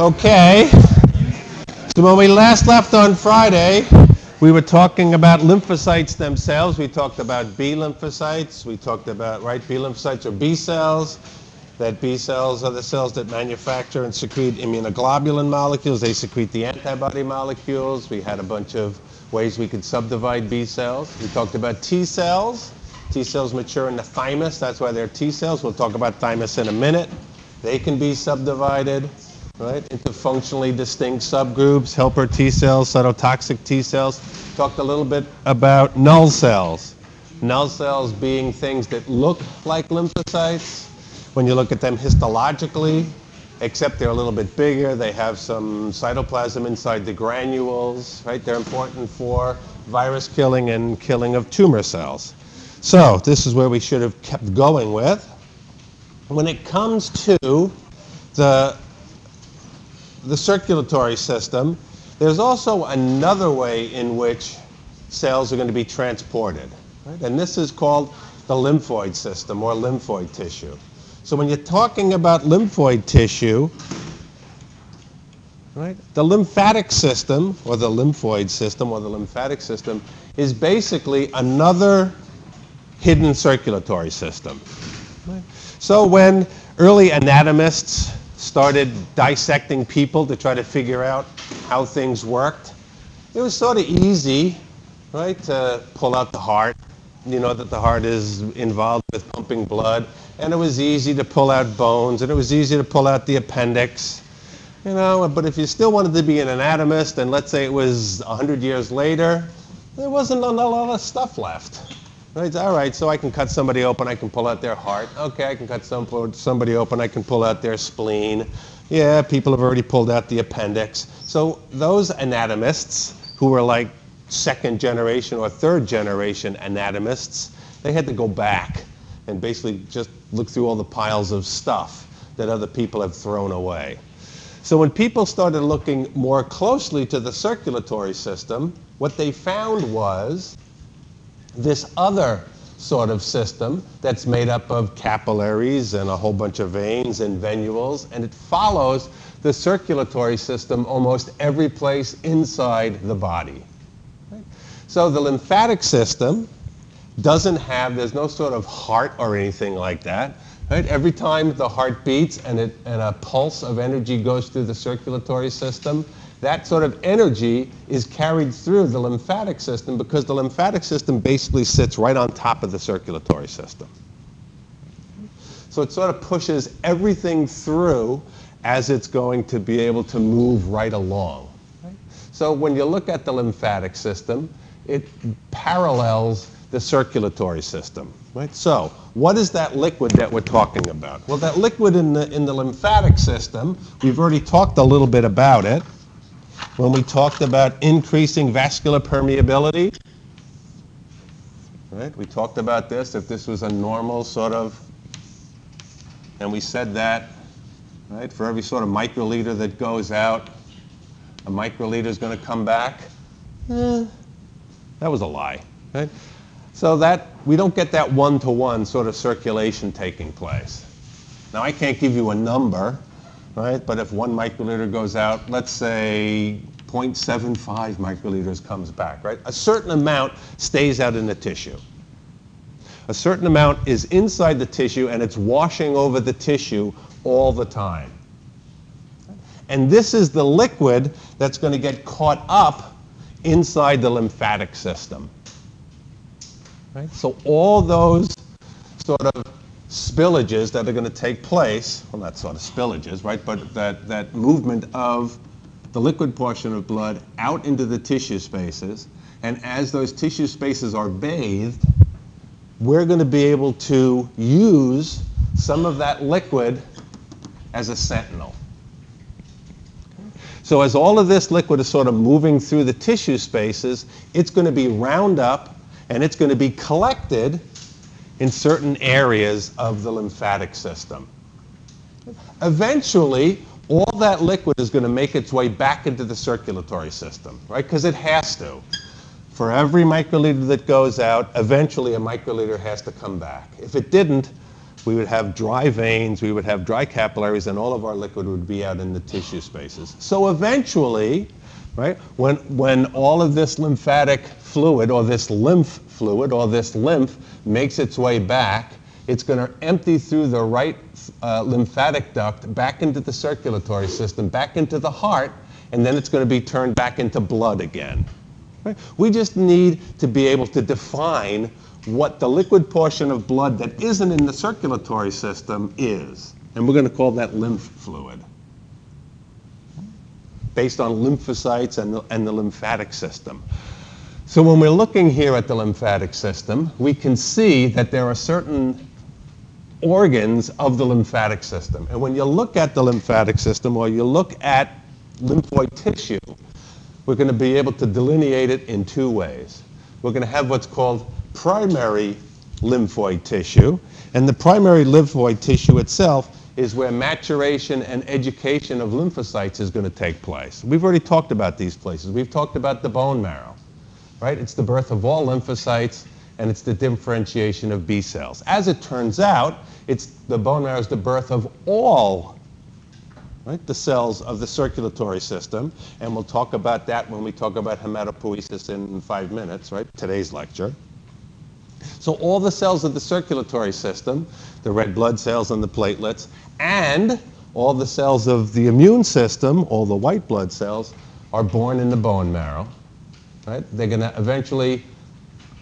Okay. So when we last left on Friday, we were talking about lymphocytes themselves. We talked about B lymphocytes. We talked about, right, B lymphocytes are B cells. That B cells are the cells that manufacture and secrete immunoglobulin molecules. They secrete the antibody molecules. We had a bunch of ways we could subdivide B cells. We talked about T cells. T cells mature in the thymus. That's why they're T cells. We'll talk about thymus in a minute. They can be subdivided right, into functionally distinct subgroups, helper T cells, cytotoxic T cells. Talked a little bit about null cells. Null cells being things that look like lymphocytes. When you look at them histologically, except they're a little bit bigger, they have some cytoplasm inside the granules, right? They're important for virus killing and killing of tumor cells. So this is where we should have kept going with. When it comes to the, the circulatory system, there's also another way in which cells are going to be transported. Right? And this is called the lymphoid system or lymphoid tissue. So when you're talking about lymphoid tissue, right, the lymphatic system or the lymphoid system or the lymphatic system is basically another hidden circulatory system. Right? So when early anatomists started dissecting people to try to figure out how things worked, it was sort of easy, right, to pull out the heart. You know that the heart is involved with pumping blood, and it was easy to pull out bones, and it was easy to pull out the appendix. You know, but if you still wanted to be an anatomist, and let's say it was 100 years later, there wasn't a lot of stuff left. Right, all right, so I can cut somebody open, I can pull out their heart. Okay, I can cut some, somebody open, I can pull out their spleen. Yeah, people have already pulled out the appendix. So those anatomists who were like second generation or third generation anatomists, they had to go back and basically just look through all the piles of stuff that other people have thrown away. So when people started looking more closely to the circulatory system, what they found was this other sort of system that's made up of capillaries and a whole bunch of veins and venules, and it follows the circulatory system almost every place inside the body. So the lymphatic system doesn't have, there's no sort of heart or anything like that. Right? Every time the heart beats and, it, and a pulse of energy goes through the circulatory system, that sort of energy is carried through the lymphatic system because the lymphatic system basically sits right on top of the circulatory system. So it sort of pushes everything through as it's going to be able to move right along. So when you look at the lymphatic system, it parallels the circulatory system. Right? So what is that liquid that we're talking about? Well, that liquid in the, in the lymphatic system, we've already talked a little bit about it when we talked about increasing vascular permeability. Right? We talked about this, if this was a normal sort of, and we said that, right, for every sort of microliter that goes out, a microliter is going to come back. Eh, that was a lie. Right? So that we don't get that one-to-one sort of circulation taking place. Now I can't give you a number, right? But if one microliter goes out, let's say 0.75 microliters comes back, right? A certain amount stays out in the tissue. A certain amount is inside the tissue and it's washing over the tissue all the time. And this is the liquid that's going to get caught up inside the lymphatic system. Right? So all those sort of spillages that are going to take place, well, not sort of spillages, right, but that, that movement of the liquid portion of blood out into the tissue spaces. And as those tissue spaces are bathed, we're going to be able to use some of that liquid as a sentinel. So as all of this liquid is sort of moving through the tissue spaces, it's going to be round up and it's going to be collected in certain areas of the lymphatic system. Eventually, all that liquid is going to make its way back into the circulatory system, right? Because it has to. For every microliter that goes out, eventually a microliter has to come back. If it didn't, we would have dry veins, we would have dry capillaries, and all of our liquid would be out in the tissue spaces. So eventually, right, when, when all of this lymphatic fluid or this lymph fluid or this lymph makes its way back, it's going to empty through the right uh, lymphatic duct back into the circulatory system, back into the heart, and then it's going to be turned back into blood again. Right? We just need to be able to define what the liquid portion of blood that isn't in the circulatory system is. And we're going to call that lymph fluid based on lymphocytes and the, and the lymphatic system. So when we're looking here at the lymphatic system, we can see that there are certain organs of the lymphatic system. And when you look at the lymphatic system or you look at lymphoid tissue, we're going to be able to delineate it in two ways. We're going to have what's called primary lymphoid tissue, and the primary lymphoid tissue itself is where maturation and education of lymphocytes is going to take place. We've already talked about these places. We've talked about the bone marrow, right? It's the birth of all lymphocytes, and it's the differentiation of B cells. As it turns out, it's the bone marrow is the birth of all right, the cells of the circulatory system, and we'll talk about that when we talk about hematopoiesis in five minutes, right, today's lecture. So all the cells of the circulatory system, the red blood cells and the platelets, and all the cells of the immune system, all the white blood cells, are born in the bone marrow. Right? They're going to eventually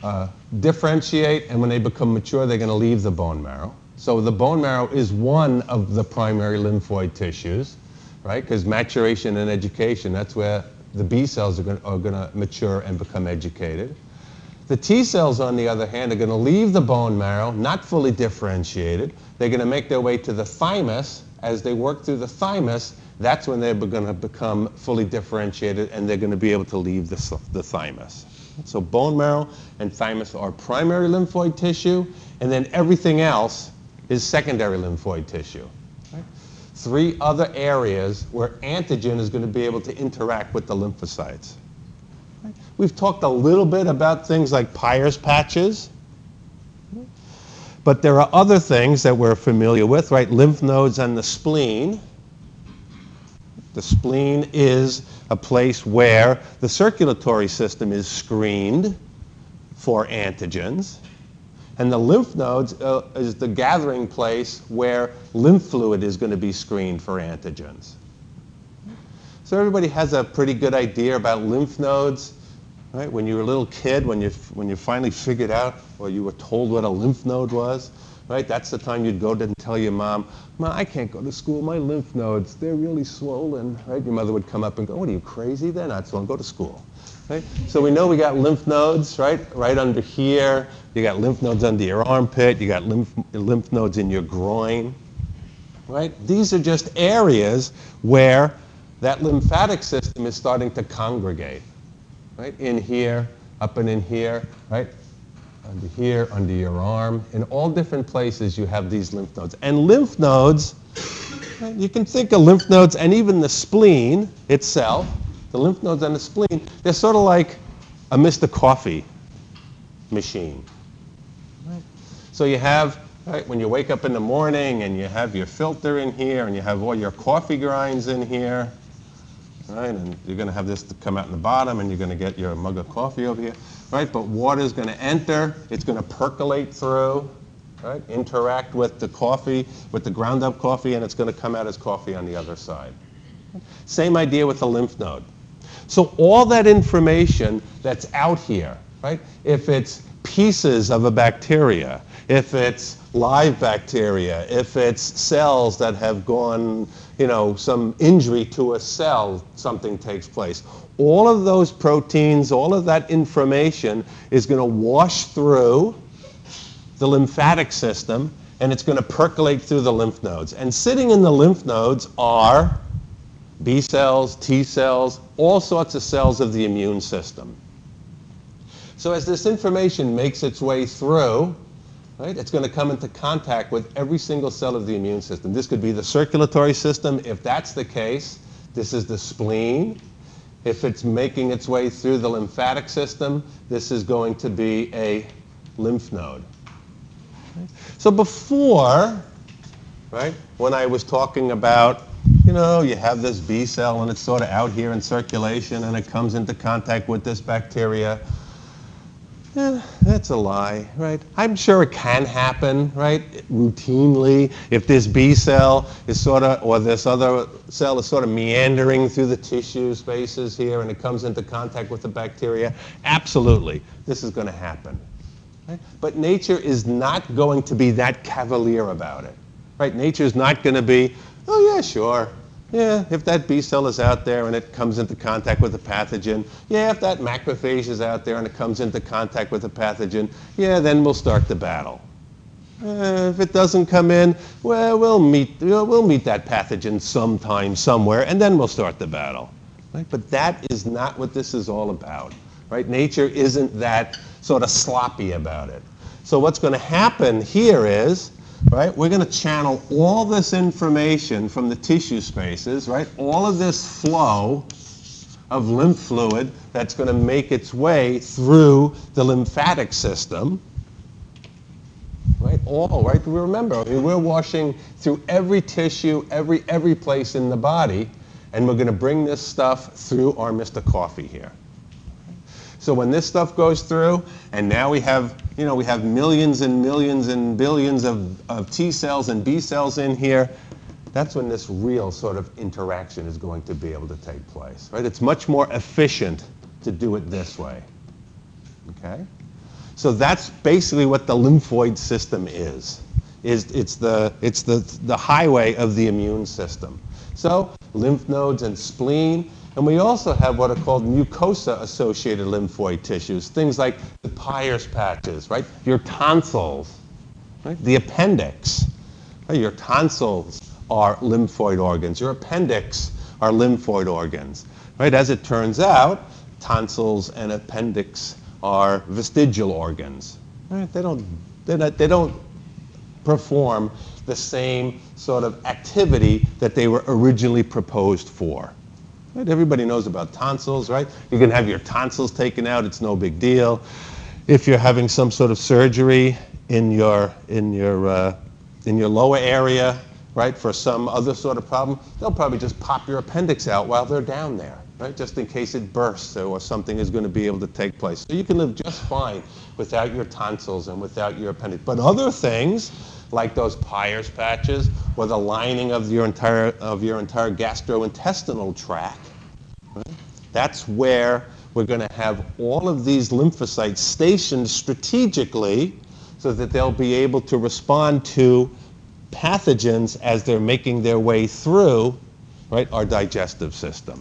uh, differentiate, and when they become mature, they're going to leave the bone marrow. So the bone marrow is one of the primary lymphoid tissues, right? Because maturation and education, that's where the B cells are going, are going to mature and become educated. The T cells, on the other hand, are going to leave the bone marrow, not fully differentiated. They're going to make their way to the thymus. As they work through the thymus, that's when they're going to become fully differentiated and they're going to be able to leave the, the thymus. So bone marrow and thymus are primary lymphoid tissue, and then everything else is secondary lymphoid tissue. Three other areas where antigen is going to be able to interact with the lymphocytes. We've talked a little bit about things like Peyer's patches, but there are other things that we're familiar with, right? Lymph nodes and the spleen. The spleen is a place where the circulatory system is screened for antigens. And the lymph nodes uh, is the gathering place where lymph fluid is going to be screened for antigens. So everybody has a pretty good idea about lymph nodes, right? When you were a little kid, when you, when you finally figured out or you were told what a lymph node was, right? That's the time you'd go and tell your mom, Mom, I can't go to school. My lymph nodes, they're really swollen, right? Your mother would come up and go, what are you, crazy? They're not swollen. Go to school. Right? So we know we got lymph nodes, right? Right under here. You got lymph nodes under your armpit. You got lymph, lymph nodes in your groin. Right? These are just areas where that lymphatic system is starting to congregate. Right? In here, up and in here, right? Under here, under your arm. In all different places you have these lymph nodes. And lymph nodes, you can think of lymph nodes and even the spleen itself the lymph nodes and the spleen, they're sort of like a Mr. Coffee machine. So you have, right, when you wake up in the morning and you have your filter in here and you have all your coffee grinds in here, right, and you're going to have this come out in the bottom and you're going to get your mug of coffee over here, right, but water is going to enter, it's going to percolate through, right, interact with the coffee, with the ground up coffee, and it's going to come out as coffee on the other side. Same idea with the lymph node. So all that information that's out here, right? If it's pieces of a bacteria, if it's live bacteria, if it's cells that have gone, you know, some injury to a cell, something takes place. All of those proteins, all of that information is going to wash through the lymphatic system and it's going to percolate through the lymph nodes. And sitting in the lymph nodes are B cells, T cells, all sorts of cells of the immune system. So as this information makes its way through, right, it's going to come into contact with every single cell of the immune system. This could be the circulatory system. If that's the case, this is the spleen. If it's making its way through the lymphatic system, this is going to be a lymph node. So before, right, when I was talking about, you know, you have this B cell and it's sort of out here in circulation and it comes into contact with this bacteria. Eh, that's a lie, right? I'm sure it can happen, right? Routinely, if this B cell is sort of, or this other cell is sort of meandering through the tissue spaces here and it comes into contact with the bacteria, absolutely, this is going to happen. Right? But nature is not going to be that cavalier about it, right? Nature is not going to be, oh yeah, sure, yeah, if that B cell is out there and it comes into contact with a pathogen, yeah, if that macrophage is out there and it comes into contact with a pathogen, yeah, then we'll start the battle. Uh, if it doesn't come in, well, we'll meet, we'll meet that pathogen sometime, somewhere, and then we'll start the battle. Right? But that is not what this is all about. Right? Nature isn't that sort of sloppy about it. So what's going to happen here is right? We're going to channel all this information from the tissue spaces, right? All of this flow of lymph fluid that's going to make its way through the lymphatic system, right? All, right? Remember, I mean, we're washing through every tissue, every, every place in the body, and we're going to bring this stuff through our Mr. Coffee here. So when this stuff goes through, and now we have, you know, we have millions and millions and billions of, of T cells and B cells in here, that's when this real sort of interaction is going to be able to take place, right? It's much more efficient to do it this way, okay? So that's basically what the lymphoid system is. is it's the, it's the, the highway of the immune system. So lymph nodes and spleen, and we also have what are called mucosa-associated lymphoid tissues, things like the Peyer's patches, right? Your tonsils, right? The appendix. Right? Your tonsils are lymphoid organs. Your appendix are lymphoid organs, right? As it turns out, tonsils and appendix are vestigial organs. Right? They don't, don't, they don't perform the same sort of activity that they were originally proposed for. Right? Everybody knows about tonsils, right? You can have your tonsils taken out, it's no big deal. If you're having some sort of surgery in your, in your, uh, in your lower area, right, for some other sort of problem, they'll probably just pop your appendix out while they're down there, right, just in case it bursts or something is going to be able to take place. So you can live just fine without your tonsils and without your appendix. But other things, like those Peyer's patches or the lining of your entire, of your entire gastrointestinal tract. Right? That's where we're going to have all of these lymphocytes stationed strategically so that they'll be able to respond to pathogens as they're making their way through right, our digestive system.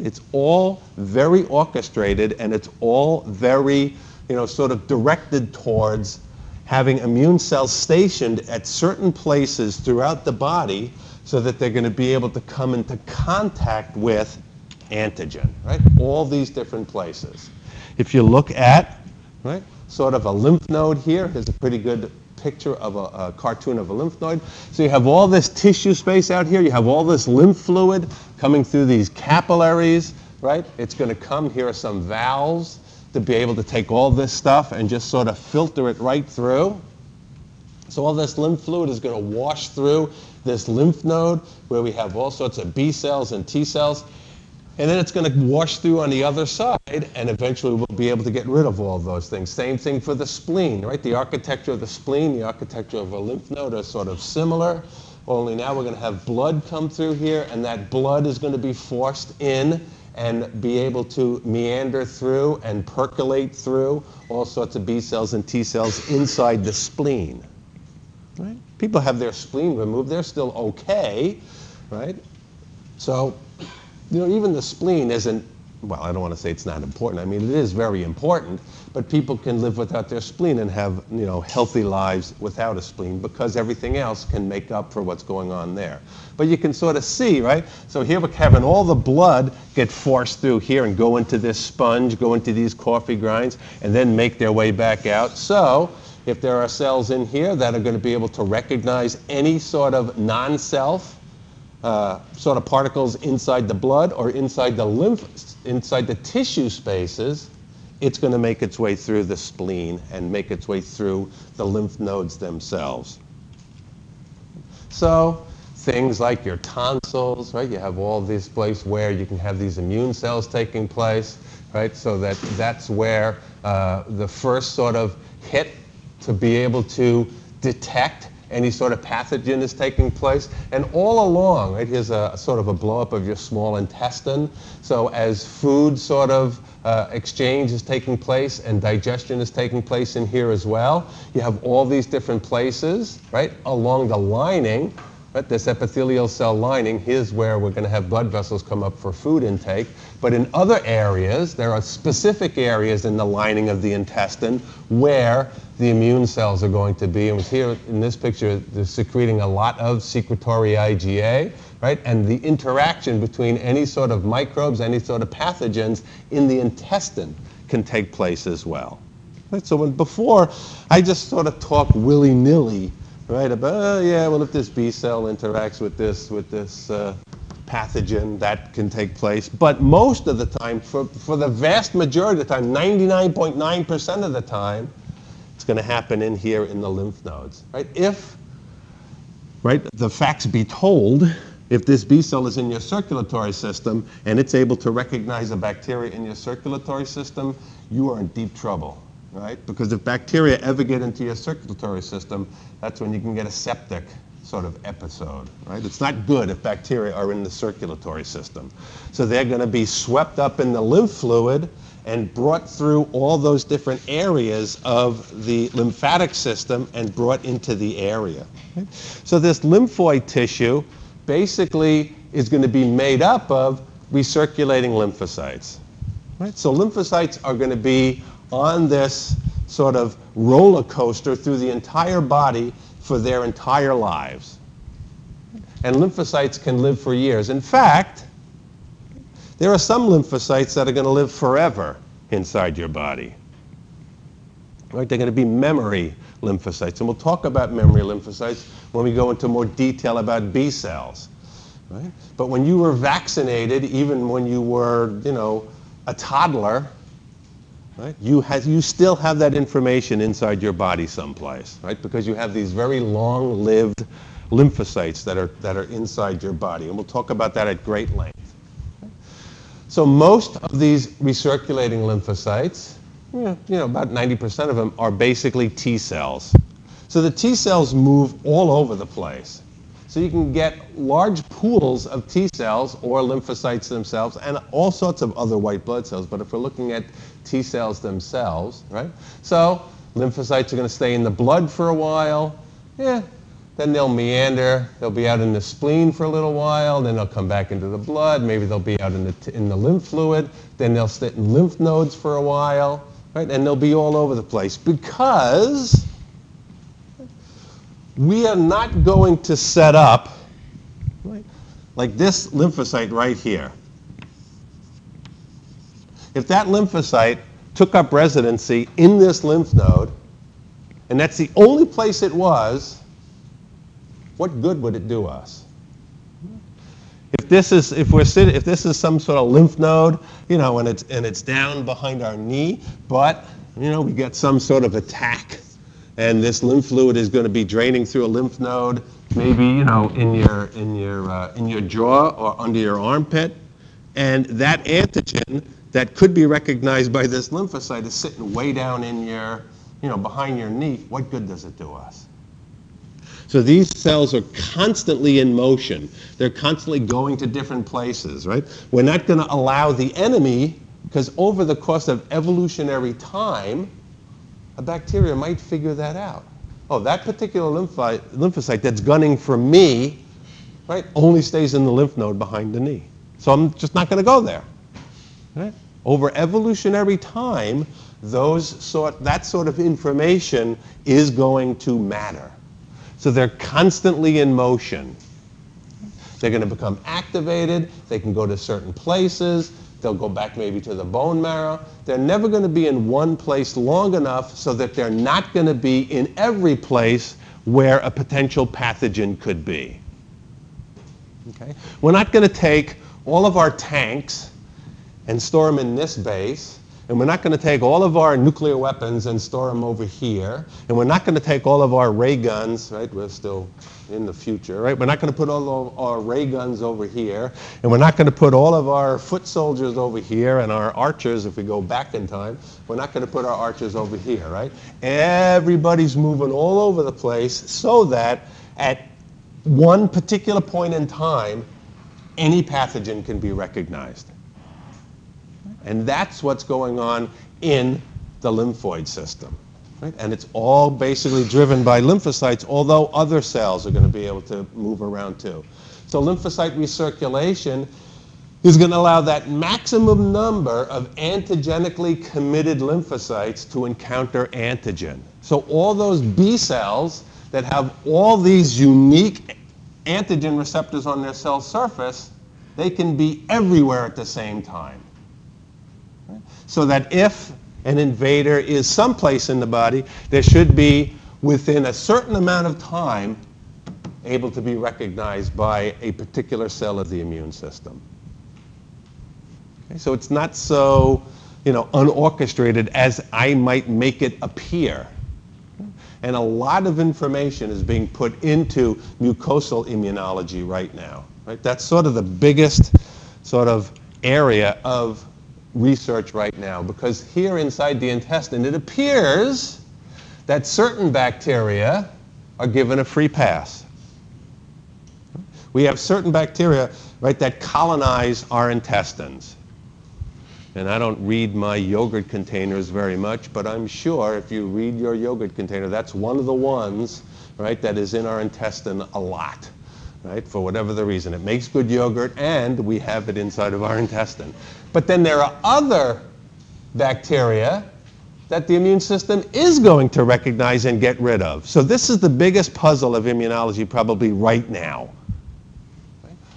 It's all very orchestrated and it's all very, you know, sort of directed towards having immune cells stationed at certain places throughout the body so that they're going to be able to come into contact with antigen, right? All these different places. If you look at, right, sort of a lymph node here, here's a pretty good picture of a, a, cartoon of a lymph node. So you have all this tissue space out here, you have all this lymph fluid coming through these capillaries, right? It's going to come, here are some valves to be able to take all this stuff and just sort of filter it right through. So all this lymph fluid is going to wash through this lymph node where we have all sorts of B cells and T cells. And then it's going to wash through on the other side, and eventually we'll be able to get rid of all those things. Same thing for the spleen, right? The architecture of the spleen, the architecture of a lymph node are sort of similar, only now we're going to have blood come through here, and that blood is going to be forced in and be able to meander through and percolate through all sorts of B cells and T cells inside the spleen. Right? People have their spleen removed, they're still okay, right? So, you know, even the spleen isn't well, I don't want to say it's not important. I mean, it is very important, but people can live without their spleen and have, you know, healthy lives without a spleen because everything else can make up for what's going on there. But you can sort of see, right? So here we're having all the blood get forced through here and go into this sponge, go into these coffee grinds, and then make their way back out. So if there are cells in here that are going to be able to recognize any sort of non-self, uh, sort of particles inside the blood or inside the lymph, inside the tissue spaces, it's going to make its way through the spleen and make its way through the lymph nodes themselves. So things like your tonsils, right? You have all these places where you can have these immune cells taking place, right? So that that's where uh, the first sort of hit to be able to detect any sort of pathogen is taking place. And all along, right, here's a, sort of a blowup of your small intestine. So as food sort of uh, exchange is taking place and digestion is taking place in here as well, you have all these different places, right, along the lining Right? This epithelial cell lining, here's where we're going to have blood vessels come up for food intake. But in other areas, there are specific areas in the lining of the intestine where the immune cells are going to be. And here in this picture, they're secreting a lot of secretory IgA, right? And the interaction between any sort of microbes, any sort of pathogens in the intestine can take place as well. Right? So when before, I just sort of talk willy-nilly right? About oh, yeah, well, if this B cell interacts with this with this uh, pathogen, that can take place. But most of the time, for for the vast majority of the time, 99.9% of the time, it's going to happen in here in the lymph nodes, right? If right, the facts be told. If this B cell is in your circulatory system and it's able to recognize a bacteria in your circulatory system, you are in deep trouble right? Because if bacteria ever get into your circulatory system, that's when you can get a septic sort of episode, right? It's not good if bacteria are in the circulatory system. So they're going to be swept up in the lymph fluid and brought through all those different areas of the lymphatic system and brought into the area. Right? So this lymphoid tissue basically is going to be made up of recirculating lymphocytes. Right? So lymphocytes are going to be on this sort of roller coaster through the entire body for their entire lives. And lymphocytes can live for years. In fact, there are some lymphocytes that are going to live forever inside your body. Right? They're going to be memory lymphocytes. And we'll talk about memory lymphocytes when we go into more detail about B cells. Right? But when you were vaccinated, even when you were, you know, a toddler, Right? You, you still have that information inside your body someplace, right? Because you have these very long-lived lymphocytes that are, that are inside your body. And we'll talk about that at great length. So most of these recirculating lymphocytes, you know, about 90% of them are basically T cells. So the T cells move all over the place. So you can get large pools of T cells or lymphocytes themselves and all sorts of other white blood cells. But if we're looking at T cells themselves, right? So lymphocytes are going to stay in the blood for a while. Yeah, then they'll meander. They'll be out in the spleen for a little while. Then they'll come back into the blood. Maybe they'll be out in the, in the lymph fluid. Then they'll sit in lymph nodes for a while, right? And they'll be all over the place because we are not going to set up right, like this lymphocyte right here. If that lymphocyte took up residency in this lymph node, and that's the only place it was, what good would it do us? If this is if we're sitting, if this is some sort of lymph node, you know, and it's and it's down behind our knee, but you know we get some sort of attack and this lymph fluid is going to be draining through a lymph node, maybe you know in your in your uh, in your jaw or under your armpit, and that antigen that could be recognized by this lymphocyte is sitting way down in your you know behind your knee. What good does it do us? So these cells are constantly in motion. They're constantly going to different places, right? We're not going to allow the enemy, because over the course of evolutionary time, a bacteria might figure that out. Oh, that particular lymphocyte, lymphocyte that's gunning for me, right, only stays in the lymph node behind the knee. So I'm just not going to go there. Right? Over evolutionary time, those sort, that sort of information is going to matter. So they're constantly in motion. They're going to become activated. They can go to certain places. They'll go back maybe to the bone marrow. They're never going to be in one place long enough so that they're not going to be in every place where a potential pathogen could be. Okay? We're not going to take all of our tanks and store them in this base and we're not going to take all of our nuclear weapons and store them over here, and we're not going to take all of our ray guns, right? We're still in the future, right? We're not going to put all of our ray guns over here, and we're not going to put all of our foot soldiers over here, and our archers, if we go back in time, we're not going to put our archers over here, right? Everybody's moving all over the place so that at one particular point in time, any pathogen can be recognized. And that's what's going on in the lymphoid system. Right? And it's all basically driven by lymphocytes, although other cells are going to be able to move around too. So lymphocyte recirculation is going to allow that maximum number of antigenically committed lymphocytes to encounter antigen. So all those B cells that have all these unique antigen receptors on their cell surface, they can be everywhere at the same time so that if an invader is someplace in the body, there should be, within a certain amount of time, able to be recognized by a particular cell of the immune system. Okay, so it's not so you know, unorchestrated as I might make it appear. And a lot of information is being put into mucosal immunology right now. Right? That's sort of the biggest sort of area of research right now because here inside the intestine it appears that certain bacteria are given a free pass. We have certain bacteria, right, that colonize our intestines. And I don't read my yogurt containers very much, but I'm sure if you read your yogurt container, that's one of the ones, right, that is in our intestine a lot right, for whatever the reason. It makes good yogurt, and we have it inside of our intestine. But then there are other bacteria that the immune system is going to recognize and get rid of. So this is the biggest puzzle of immunology probably right now.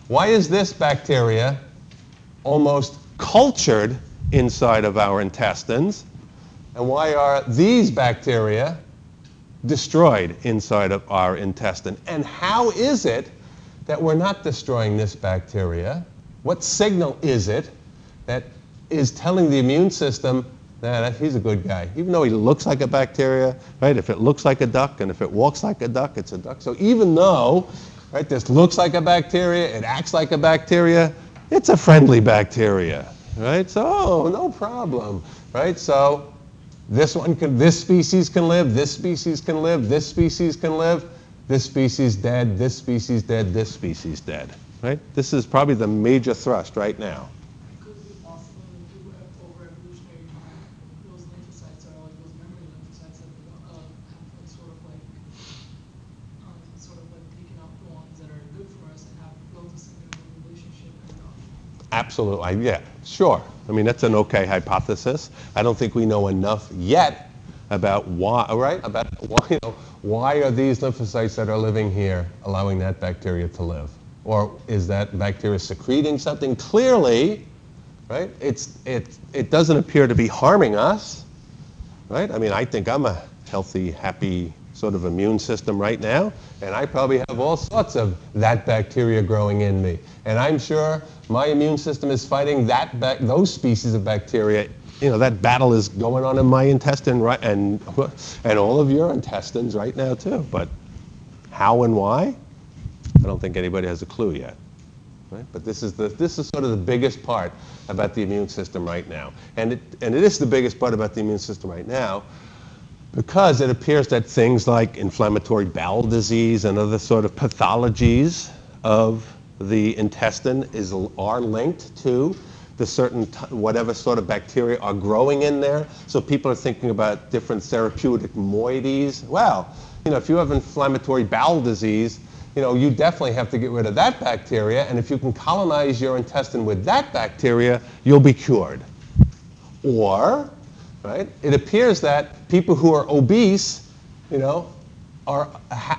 Why is this bacteria almost cultured inside of our intestines? And why are these bacteria destroyed inside of our intestine? And how is it that we're not destroying this bacteria? What signal is it that is telling the immune system that uh, he's a good guy, even though he looks like a bacteria, right? If it looks like a duck and if it walks like a duck, it's a duck. So even though, right, this looks like a bacteria, it acts like a bacteria, it's a friendly bacteria, right? So no problem, right? So this one can, this species can live, this species can live, this species can live this species dead, this species dead, this species dead. Right? This is probably the major thrust right now. Absolutely, yeah, sure. I mean, that's an okay hypothesis. I don't think we know enough yet about why, right? About why, you know, why are these lymphocytes that are living here allowing that bacteria to live? Or is that bacteria secreting something? Clearly, right? It's, it, it doesn't appear to be harming us, right? I mean, I think I'm a healthy, happy sort of immune system right now, and I probably have all sorts of that bacteria growing in me. And I'm sure my immune system is fighting that those species of bacteria you know, that battle is going on in my intestine right, and, and all of your intestines right now too. But how and why? I don't think anybody has a clue yet. Right? But this is, the, this is sort of the biggest part about the immune system right now. And it, and it is the biggest part about the immune system right now because it appears that things like inflammatory bowel disease and other sort of pathologies of the intestine is, are linked to the certain whatever sort of bacteria are growing in there. So people are thinking about different therapeutic moieties. Well, you know, if you have inflammatory bowel disease, you know, you definitely have to get rid of that bacteria. And if you can colonize your intestine with that bacteria, you'll be cured. Or, right, it appears that people who are obese, you know, are,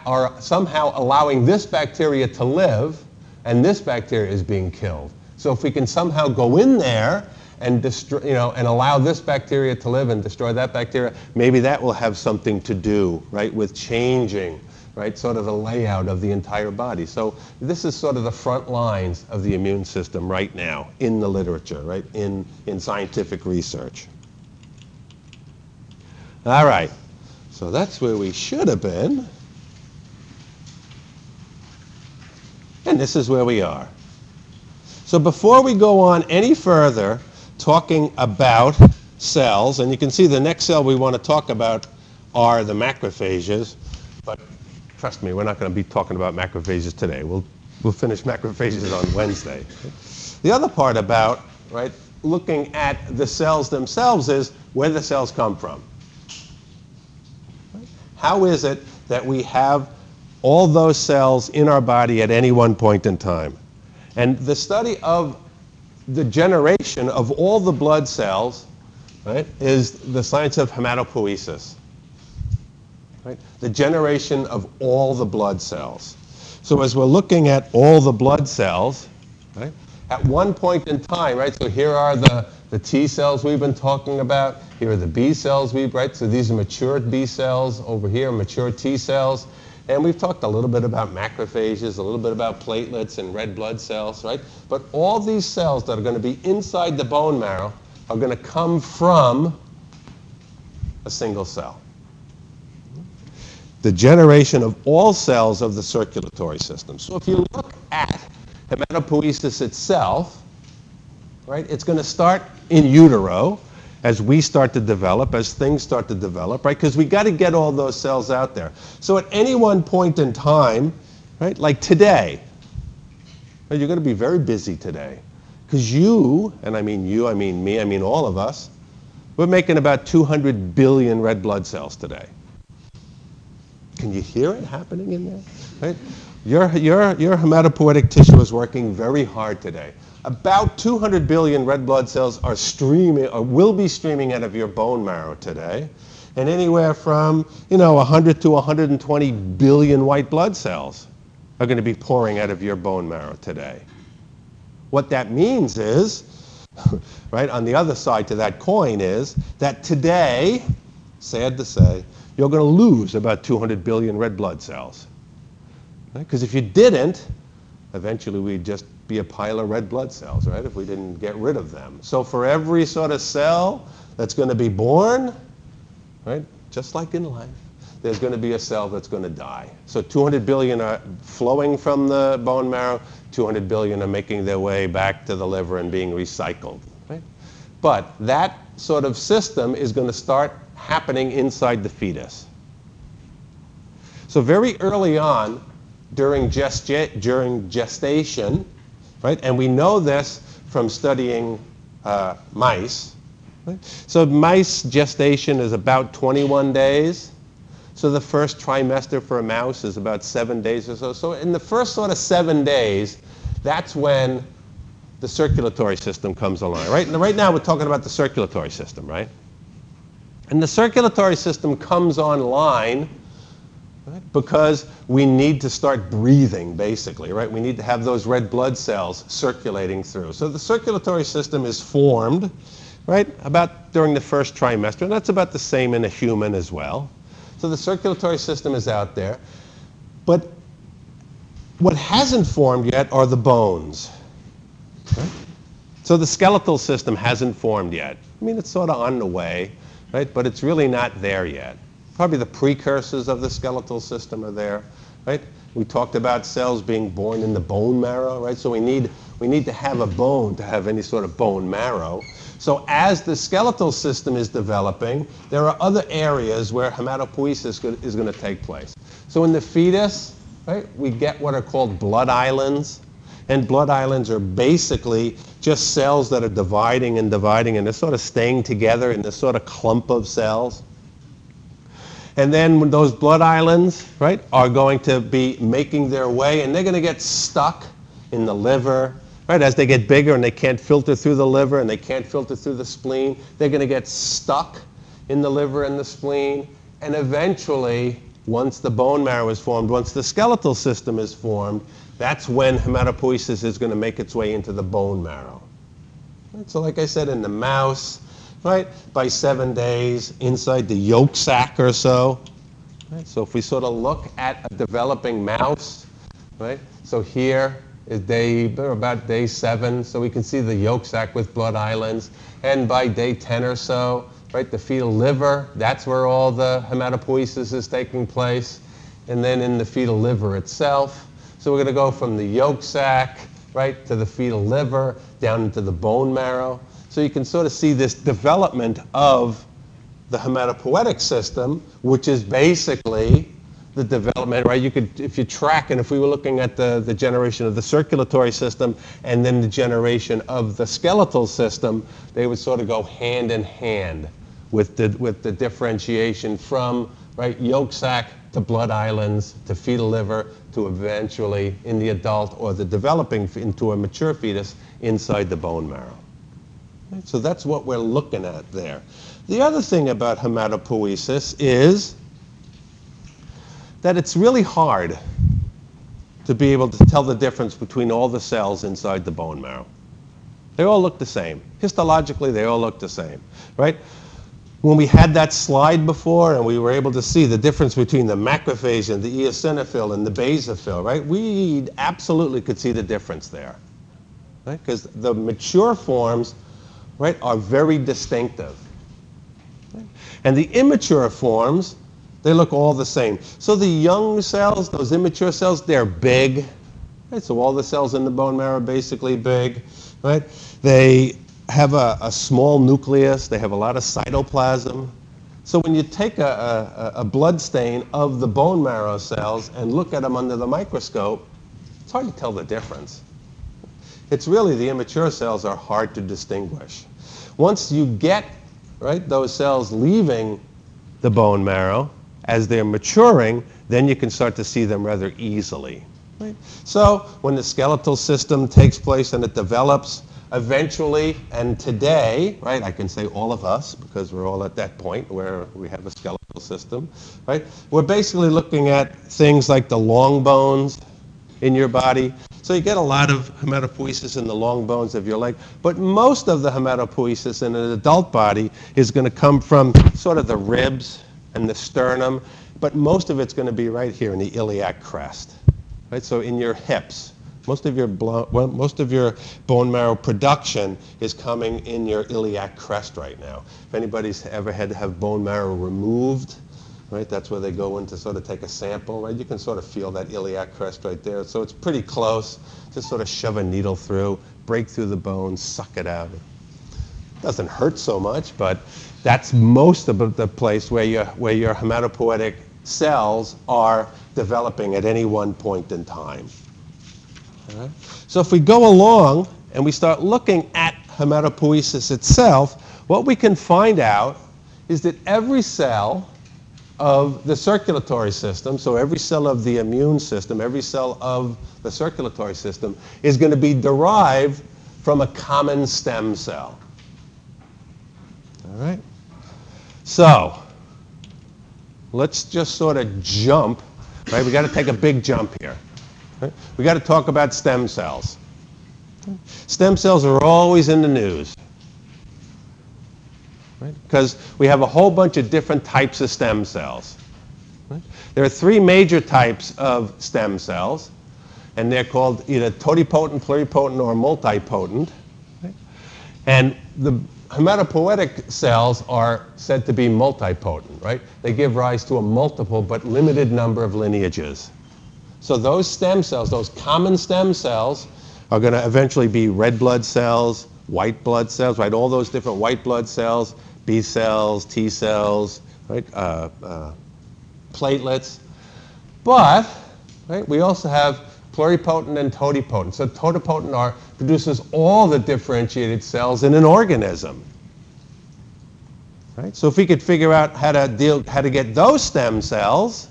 are somehow allowing this bacteria to live, and this bacteria is being killed. So if we can somehow go in there and destroy, you know, and allow this bacteria to live and destroy that bacteria, maybe that will have something to do, right, with changing, right, sort of the layout of the entire body. So this is sort of the front lines of the immune system right now in the literature, right, in, in scientific research. All right. So that's where we should have been. And this is where we are. So before we go on any further talking about cells, and you can see the next cell we want to talk about are the macrophages, but trust me, we're not going to be talking about macrophages today. We'll, we'll finish macrophages on Wednesday. The other part about, right, looking at the cells themselves is where the cells come from. How is it that we have all those cells in our body at any one point in time? And the study of the generation of all the blood cells right, is the science of hematopoiesis. Right? The generation of all the blood cells. So as we're looking at all the blood cells, right, at one point in time, right, so here are the, the T cells we've been talking about. Here are the B cells we've, right, so these are mature B cells. Over here, mature T cells. And we've talked a little bit about macrophages, a little bit about platelets and red blood cells, right? But all these cells that are going to be inside the bone marrow are going to come from a single cell. The generation of all cells of the circulatory system. So if you look at hematopoiesis itself, right, it's going to start in utero, as we start to develop, as things start to develop, right? Because we got to get all those cells out there. So at any one point in time, right, like today, you're going to be very busy today. Because you, and I mean you, I mean me, I mean all of us, we're making about 200 billion red blood cells today. Can you hear it happening in there? Right? Your, your, your hematopoietic tissue is working very hard today. About 200 billion red blood cells are streaming or will be streaming out of your bone marrow today and anywhere from you know 100 to 120 billion white blood cells are going to be pouring out of your bone marrow today. What that means is right on the other side to that coin is that today sad to say you're going to lose about 200 billion red blood cells because if you didn't eventually we'd just be a pile of red blood cells, right, if we didn't get rid of them. So for every sort of cell that's going to be born, right, just like in life, there's going to be a cell that's going to die. So 200 billion are flowing from the bone marrow, 200 billion are making their way back to the liver and being recycled. Right? But that sort of system is going to start happening inside the fetus. So very early on, during, gesta- during gestation, right? And we know this from studying uh, mice. Right? So mice gestation is about 21 days. So the first trimester for a mouse is about seven days or so. So in the first sort of seven days, that's when the circulatory system comes along, right? And right now we're talking about the circulatory system, right? And the circulatory system comes online Right? Because we need to start breathing, basically, right? We need to have those red blood cells circulating through. So the circulatory system is formed, right, about during the first trimester, and that's about the same in a human as well. So the circulatory system is out there. But what hasn't formed yet are the bones. Right? So the skeletal system hasn't formed yet. I mean, it's sort of on the way, right? But it's really not there yet. Probably the precursors of the skeletal system are there, right? We talked about cells being born in the bone marrow, right? So we need, we need to have a bone to have any sort of bone marrow. So as the skeletal system is developing, there are other areas where hematopoiesis is going to take place. So in the fetus, right, we get what are called blood islands. And blood islands are basically just cells that are dividing and dividing and they're sort of staying together in this sort of clump of cells. And then those blood islands, right, are going to be making their way and they're going to get stuck in the liver, right? As they get bigger and they can't filter through the liver and they can't filter through the spleen, they're going to get stuck in the liver and the spleen. And eventually, once the bone marrow is formed, once the skeletal system is formed, that's when hematopoiesis is going to make its way into the bone marrow. So like I said, in the mouse, right? By seven days inside the yolk sac or so. Right? So if we sort of look at a developing mouse, right? So here is day about day seven, so we can see the yolk sac with blood islands. And by day 10 or so, right, the fetal liver, that's where all the hematopoiesis is taking place, and then in the fetal liver itself. So we're going to go from the yolk sac, right, to the fetal liver, down into the bone marrow. So you can sort of see this development of the hematopoietic system, which is basically the development, right? You could, if you track, and if we were looking at the, the generation of the circulatory system and then the generation of the skeletal system, they would sort of go hand in hand with the, with the differentiation from, right, yolk sac to blood islands to fetal liver to eventually in the adult or the developing into a mature fetus inside the bone marrow. So that's what we're looking at there. The other thing about hematopoiesis is that it's really hard to be able to tell the difference between all the cells inside the bone marrow. They all look the same. Histologically, they all look the same, right? When we had that slide before and we were able to see the difference between the macrophage and the eosinophil and the basophil, right? We absolutely could see the difference there, right? Because the mature forms, right, are very distinctive. And the immature forms, they look all the same. So the young cells, those immature cells, they're big. Right? So all the cells in the bone marrow are basically big. Right? They have a, a small nucleus. They have a lot of cytoplasm. So when you take a, a, a blood stain of the bone marrow cells and look at them under the microscope, it's hard to tell the difference. It's really the immature cells are hard to distinguish. Once you get right those cells leaving the bone marrow, as they're maturing, then you can start to see them rather easily. Right? So when the skeletal system takes place and it develops, eventually and today, right, I can say all of us because we're all at that point where we have a skeletal system, right? We're basically looking at things like the long bones in your body. So you get a lot of hematopoiesis in the long bones of your leg, but most of the hematopoiesis in an adult body is going to come from sort of the ribs, and the sternum, but most of it's going to be right here in the iliac crest. Right? So in your hips, most of your blo- well, most of your bone marrow production is coming in your iliac crest right now. If anybody's ever had to have bone marrow removed, right, that's where they go in to sort of take a sample, right? You can sort of feel that iliac crest right there. So it's pretty close. Just sort of shove a needle through, break through the bone, suck it out. Doesn't hurt so much, but that's most of the place where your, where your hematopoietic cells are developing at any one point in time. So if we go along and we start looking at hematopoiesis itself, what we can find out is that every cell of the circulatory system, so every cell of the immune system, every cell of the circulatory system, is going to be derived from a common stem cell. All right? So, let's just sort of jump, right? We got to take a big jump here. Right? We got to talk about stem cells. Stem cells are always in the news. Right? Because we have a whole bunch of different types of stem cells. Right? There are three major types of stem cells, and they're called either totipotent, pluripotent, or multipotent. Right? And the hematopoietic cells are said to be multipotent, right? They give rise to a multiple but limited number of lineages. So those stem cells, those common stem cells, are going to eventually be red blood cells, white blood cells, right? All those different white blood cells, B cells, T cells, right? Uh, uh, platelets. But, right, we also have pluripotent and totipotent. So totipotent are, produces all the differentiated cells in an organism. Right? So if we could figure out how to deal, how to get those stem cells,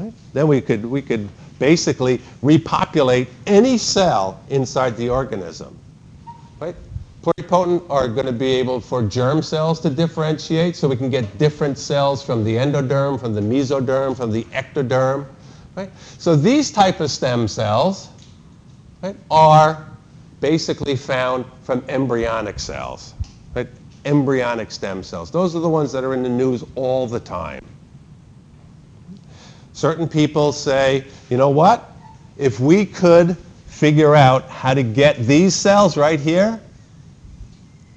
right, then we could, we could basically repopulate any cell inside the organism. Are going to be able for germ cells to differentiate, so we can get different cells from the endoderm, from the mesoderm, from the ectoderm. Right? So these type of stem cells right, are basically found from embryonic cells, right? embryonic stem cells. Those are the ones that are in the news all the time. Certain people say, you know what? If we could figure out how to get these cells right here,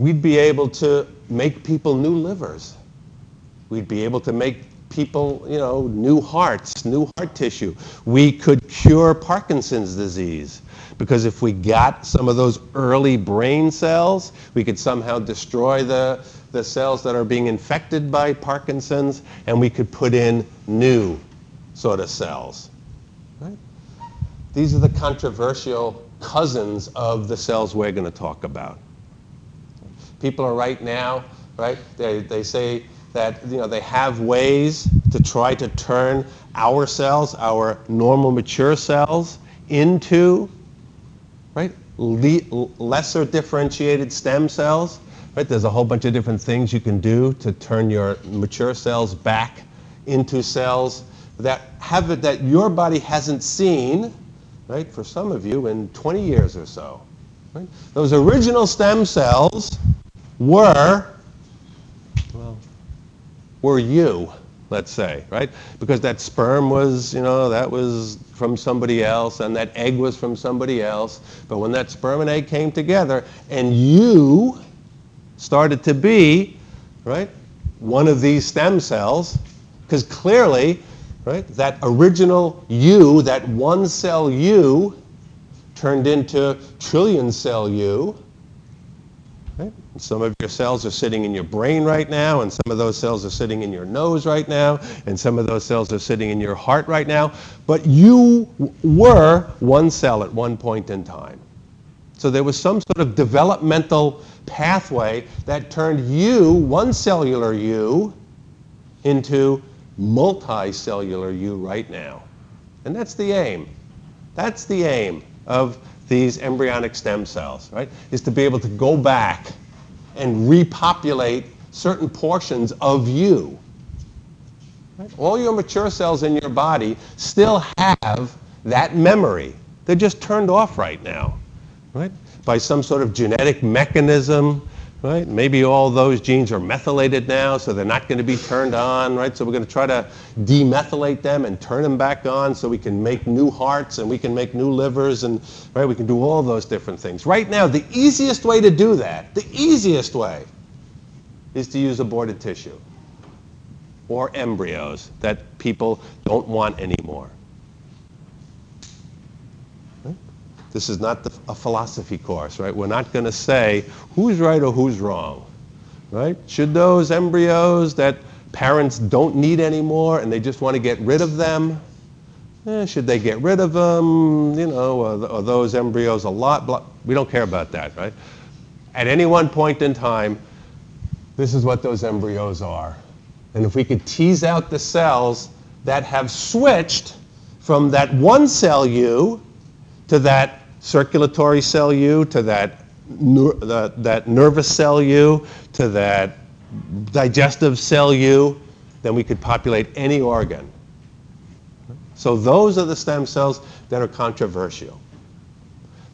we'd be able to make people new livers. We'd be able to make people, you know, new hearts, new heart tissue. We could cure Parkinson's disease because if we got some of those early brain cells, we could somehow destroy the, the cells that are being infected by Parkinson's and we could put in new sort of cells. Right? These are the controversial cousins of the cells we're going to talk about. People are right now, right? They, they say that you know they have ways to try to turn our cells, our normal mature cells, into right le- lesser differentiated stem cells. Right? There's a whole bunch of different things you can do to turn your mature cells back into cells that have it that your body hasn't seen, right? For some of you in 20 years or so. Right? Those original stem cells were well, were you, let's say, right? Because that sperm was, you know, that was from somebody else, and that egg was from somebody else. But when that sperm and egg came together, and you started to be, right, one of these stem cells, because clearly, right, that original you, that one cell you, turned into trillion cell you, Right? Some of your cells are sitting in your brain right now, and some of those cells are sitting in your nose right now, and some of those cells are sitting in your heart right now. But you were one cell at one point in time. So there was some sort of developmental pathway that turned you, one cellular you, into multicellular you right now. And that's the aim. That's the aim of these embryonic stem cells, right, is to be able to go back and repopulate certain portions of you. Right? All your mature cells in your body still have that memory. They're just turned off right now, right? By some sort of genetic mechanism right? Maybe all those genes are methylated now, so they're not going to be turned on, right? So we're going to try to demethylate them and turn them back on so we can make new hearts and we can make new livers and, right, we can do all those different things. Right now, the easiest way to do that, the easiest way, is to use aborted tissue or embryos that people don't want anymore. This is not the, a philosophy course, right? We're not going to say who's right or who's wrong, right? Should those embryos that parents don't need anymore and they just want to get rid of them, eh, should they get rid of them? You know, are, are those embryos a lot? Blah, we don't care about that, right? At any one point in time, this is what those embryos are. And if we could tease out the cells that have switched from that one cell you to that circulatory cell you to that, the, that nervous cell you to that digestive cell you, then we could populate any organ. So those are the stem cells that are controversial.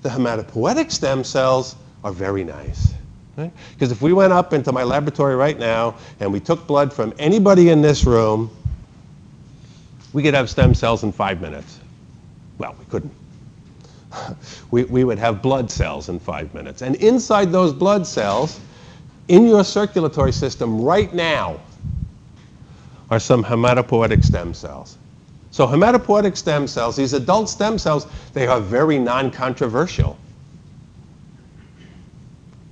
The hematopoietic stem cells are very nice. Right? Because if we went up into my laboratory right now and we took blood from anybody in this room, we could have stem cells in five minutes. Well, we couldn't we, we would have blood cells in five minutes. And inside those blood cells, in your circulatory system right now, are some hematopoietic stem cells. So hematopoietic stem cells, these adult stem cells, they are very non-controversial.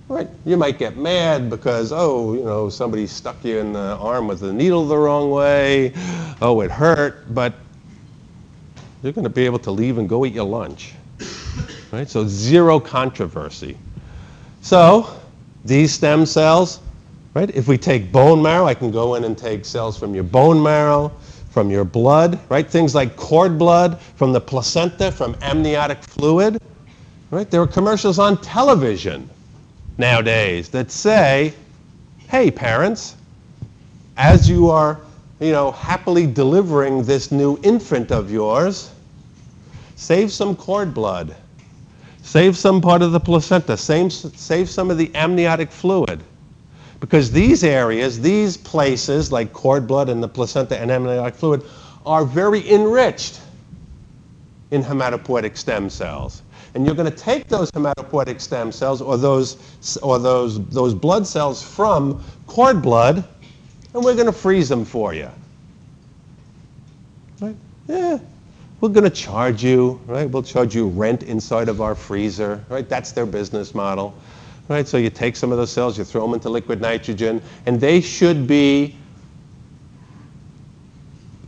Right? You might get mad because, oh, you know, somebody stuck you in the arm with a needle the wrong way. Oh, it hurt. But you're going to be able to leave and go eat your lunch. Right? So zero controversy. So these stem cells, right? If we take bone marrow, I can go in and take cells from your bone marrow, from your blood, right? Things like cord blood, from the placenta, from amniotic fluid, right? There are commercials on television nowadays that say, hey, parents, as you are, you know, happily delivering this new infant of yours, save some cord blood Save some part of the placenta. Save, save some of the amniotic fluid. Because these areas, these places, like cord blood and the placenta and amniotic fluid, are very enriched in hematopoietic stem cells. And you're going to take those hematopoietic stem cells or those, or those, those blood cells from cord blood, and we're going to freeze them for you. Right? Yeah. We're going to charge you, right? We'll charge you rent inside of our freezer, right? That's their business model, right? So you take some of those cells, you throw them into liquid nitrogen, and they should be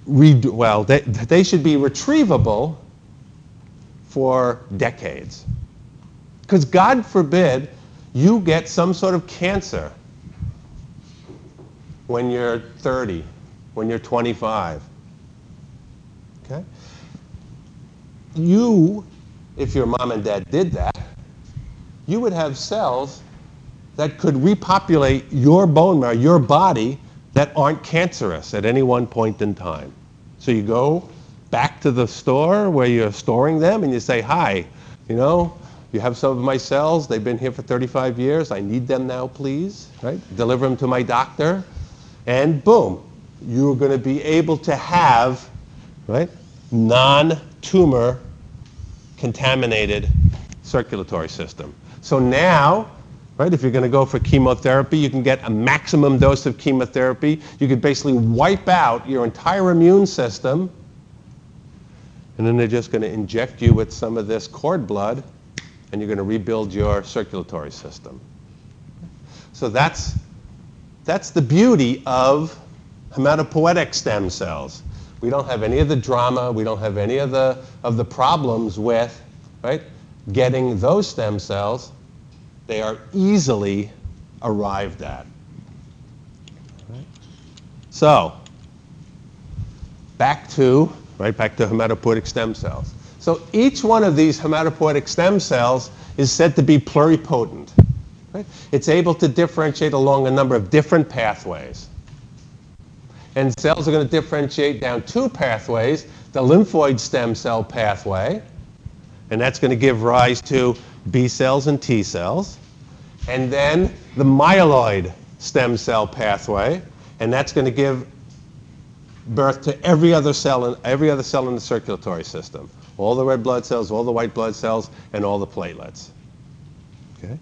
well, they, they should be retrievable for decades. Because God forbid you get some sort of cancer when you're 30, when you're 25. Okay? You, if your mom and dad did that, you would have cells that could repopulate your bone marrow, your body, that aren't cancerous at any one point in time. So you go back to the store where you're storing them and you say, hi, you know, you have some of my cells. They've been here for 35 years. I need them now, please. Right? Deliver them to my doctor. And boom, you're going to be able to have right, non-tumor contaminated circulatory system. So now Right? If you're going to go for chemotherapy, you can get a maximum dose of chemotherapy. You could basically wipe out your entire immune system, and then they're just going to inject you with some of this cord blood, and you're going to rebuild your circulatory system. So that's, that's the beauty of hematopoietic stem cells. We don't have any of the drama. We don't have any of the, of the problems with right, getting those stem cells they are easily arrived at. Right. So, back to, right, back to hematopoietic stem cells. So each one of these hematopoietic stem cells is said to be pluripotent. Right? It's able to differentiate along a number of different pathways. And cells are going to differentiate down two pathways, the lymphoid stem cell pathway, and that's going to give rise to B cells and T cells. And then the myeloid stem cell pathway, and that's going to give birth to every other cell in every other cell in the circulatory system. All the red blood cells, all the white blood cells, and all the platelets. Okay?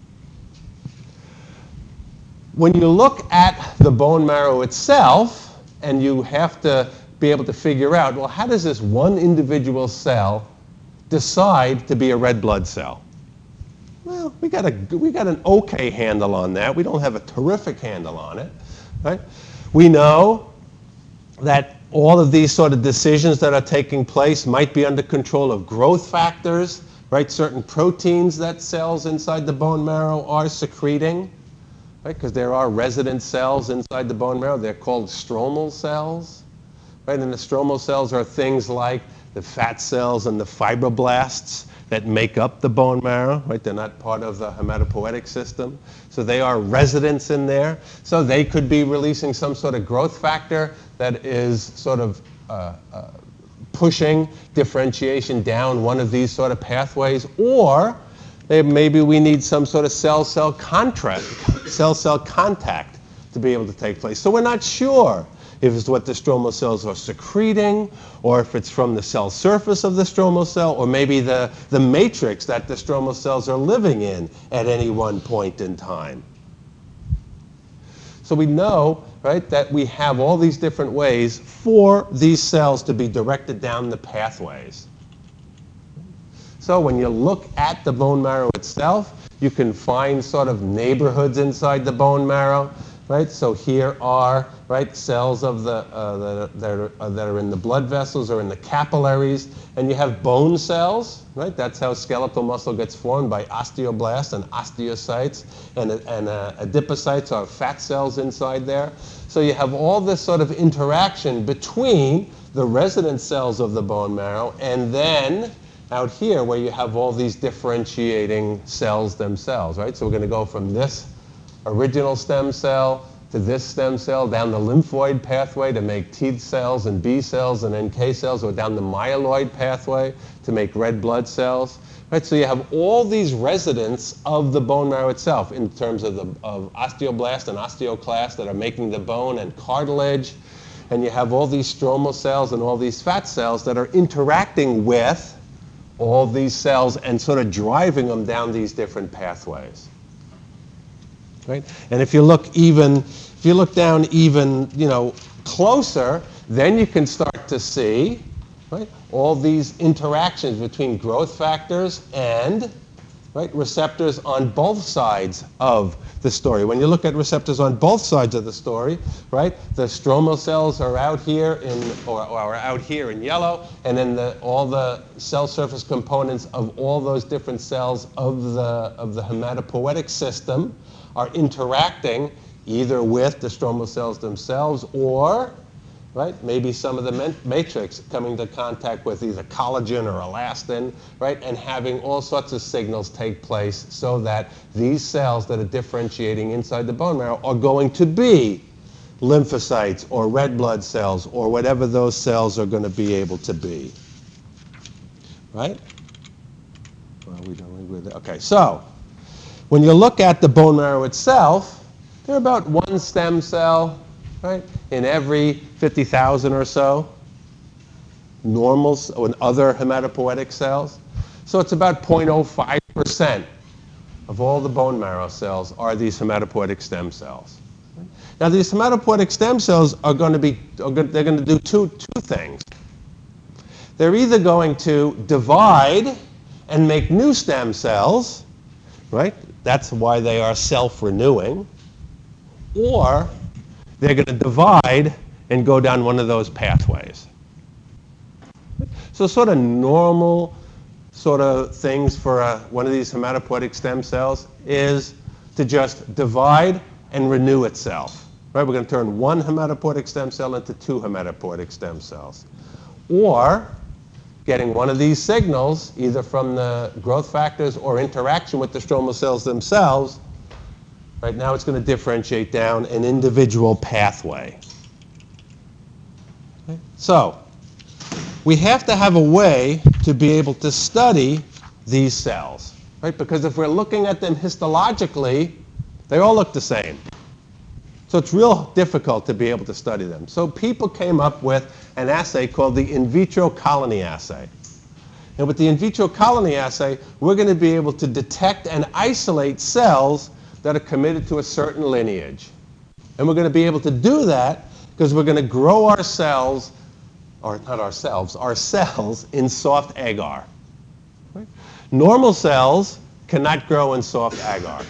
When you look at the bone marrow itself, and you have to be able to figure out, well, how does this one individual cell decide to be a red blood cell? Well, we got, a, we got an okay handle on that. We don't have a terrific handle on it. Right? We know that all of these sort of decisions that are taking place might be under control of growth factors, right? Certain proteins that cells inside the bone marrow are secreting, right? Because there are resident cells inside the bone marrow. They're called stromal cells, right? And the stromal cells are things like the fat cells and the fibroblasts that make up the bone marrow, right? They're not part of the hematopoietic system. So they are residents in there. So they could be releasing some sort of growth factor that is sort of uh, uh, pushing differentiation down one of these sort of pathways. Or maybe we need some sort of cell-cell contract, cell-cell contact to be able to take place. So we're not sure if it's what the stromal cells are secreting, or if it's from the cell surface of the stromal cell, or maybe the, the matrix that the stromal cells are living in at any one point in time. So we know, right, that we have all these different ways for these cells to be directed down the pathways. So when you look at the bone marrow itself, you can find sort of neighborhoods inside the bone marrow right? So here are right cells of the uh, that, that, are, uh, that are in the blood vessels or in the capillaries, and you have bone cells, right? That's how skeletal muscle gets formed by osteoblasts and osteocytes, and and uh, adipocytes are fat cells inside there. So you have all this sort of interaction between the resident cells of the bone marrow and then out here where you have all these differentiating cells themselves, right? So we're going to go from this original stem cell to this stem cell, down the lymphoid pathway to make T cells and B cells and NK cells, or down the myeloid pathway to make red blood cells. Right, so you have all these residents of the bone marrow itself in terms of, the, of osteoblast and osteoclast that are making the bone and cartilage. And you have all these stromal cells and all these fat cells that are interacting with all these cells and sort of driving them down these different pathways. Right? And if you look even, if you look down even, you know, closer, then you can start to see, right, all these interactions between growth factors and right, receptors on both sides of the story. When you look at receptors on both sides of the story, right, the stromal cells are out here in, or, or out here in yellow, and then the, all the cell surface components of all those different cells of the, of the hematopoietic system are interacting either with the stromal cells themselves or right? Maybe some of the matrix coming to contact with either collagen or elastin, right? And having all sorts of signals take place so that these cells that are differentiating inside the bone marrow are going to be lymphocytes or red blood cells or whatever those cells are going to be able to be. Right? Well, we don't with it. Okay, so when you look at the bone marrow itself, there are about one stem cell right? In every 50,000 or so normal and other hematopoietic cells. So it's about 0.05% of all the bone marrow cells are these hematopoietic stem cells. Now these hematopoietic stem cells are going to be, they're going to do two, two things. They're either going to divide and make new stem cells, right? That's why they are self-renewing. Or they're going to divide and go down one of those pathways. So sort of normal sort of things for a, one of these hematopoietic stem cells is to just divide and renew itself. Right? We're going to turn one hematopoietic stem cell into two hematopoietic stem cells. Or getting one of these signals, either from the growth factors or interaction with the stromal cells themselves, Right now it's going to differentiate down an individual pathway. Okay? So we have to have a way to be able to study these cells. Right? Because if we're looking at them histologically, they all look the same. So it's real difficult to be able to study them. So people came up with an assay called the in vitro colony assay. And with the in vitro colony assay, we're going to be able to detect and isolate cells that are committed to a certain lineage. And we're going to be able to do that because we're going to grow our cells, or not ourselves, our cells in soft agar. Right? Normal cells cannot grow in soft agar.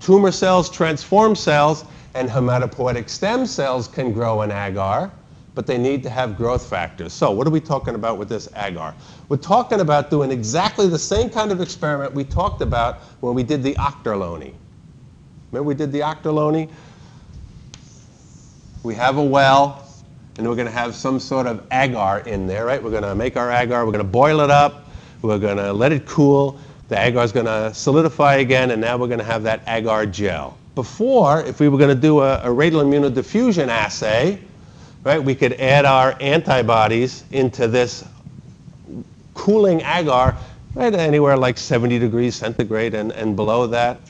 Tumor cells, transform cells, and hematopoietic stem cells can grow in agar but they need to have growth factors. So what are we talking about with this agar? We're talking about doing exactly the same kind of experiment we talked about when we did the Ouchterlony. Remember we did the Ouchterlony? We have a well, and we're going to have some sort of agar in there, right? We're going to make our agar, we're going to boil it up, we're going to let it cool, the agar is going to solidify again, and now we're going to have that agar gel. Before, if we were going to do a, a radial immunodiffusion assay, right, we could add our antibodies into this cooling agar right anywhere like 70 degrees centigrade and, and below that.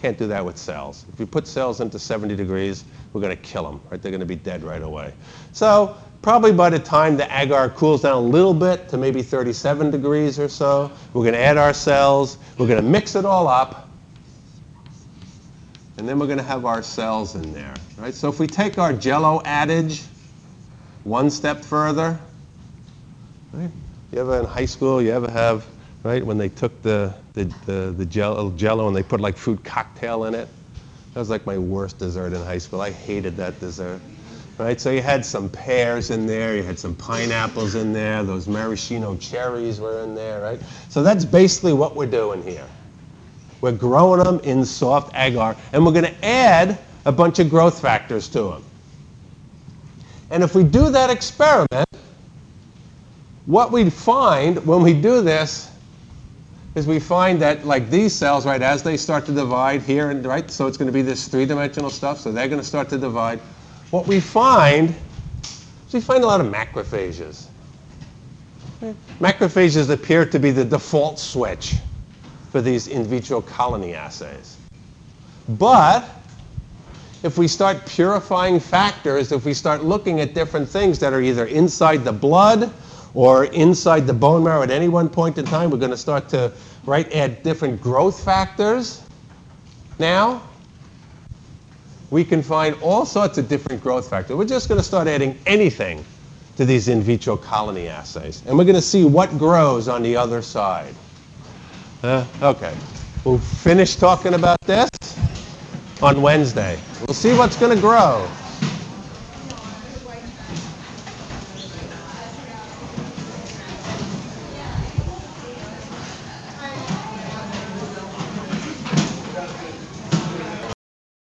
Can't do that with cells. If you put cells into 70 degrees, we're going to kill them, right? They're going to be dead right away. So probably by the time the agar cools down a little bit to maybe 37 degrees or so, we're going to add our cells, we're going to mix it all up, and then we're going to have our cells in there, right? So if we take our jello adage, one step further. Right? You ever in high school, you ever have, right, when they took the, the, the, the jello, jello and they put like fruit cocktail in it? That was like my worst dessert in high school. I hated that dessert. Right? So you had some pears in there, you had some pineapples in there, those maraschino cherries were in there, right? So that's basically what we're doing here. We're growing them in soft agar, and we're going to add a bunch of growth factors to them. And if we do that experiment, what we find when we do this is we find that like these cells, right, as they start to divide here and right, so it's going to be this three-dimensional stuff, so they're going to start to divide. What we find is we find a lot of macrophages. Macrophages appear to be the default switch for these in vitro colony assays. But if we start purifying factors, if we start looking at different things that are either inside the blood or inside the bone marrow at any one point in time. We're going to start to right add different growth factors. Now, we can find all sorts of different growth factors. We're just going to start adding anything to these in vitro colony assays. And we're going to see what grows on the other side. Uh, okay. We'll finish talking about this on Wednesday. We'll see what's going to grow.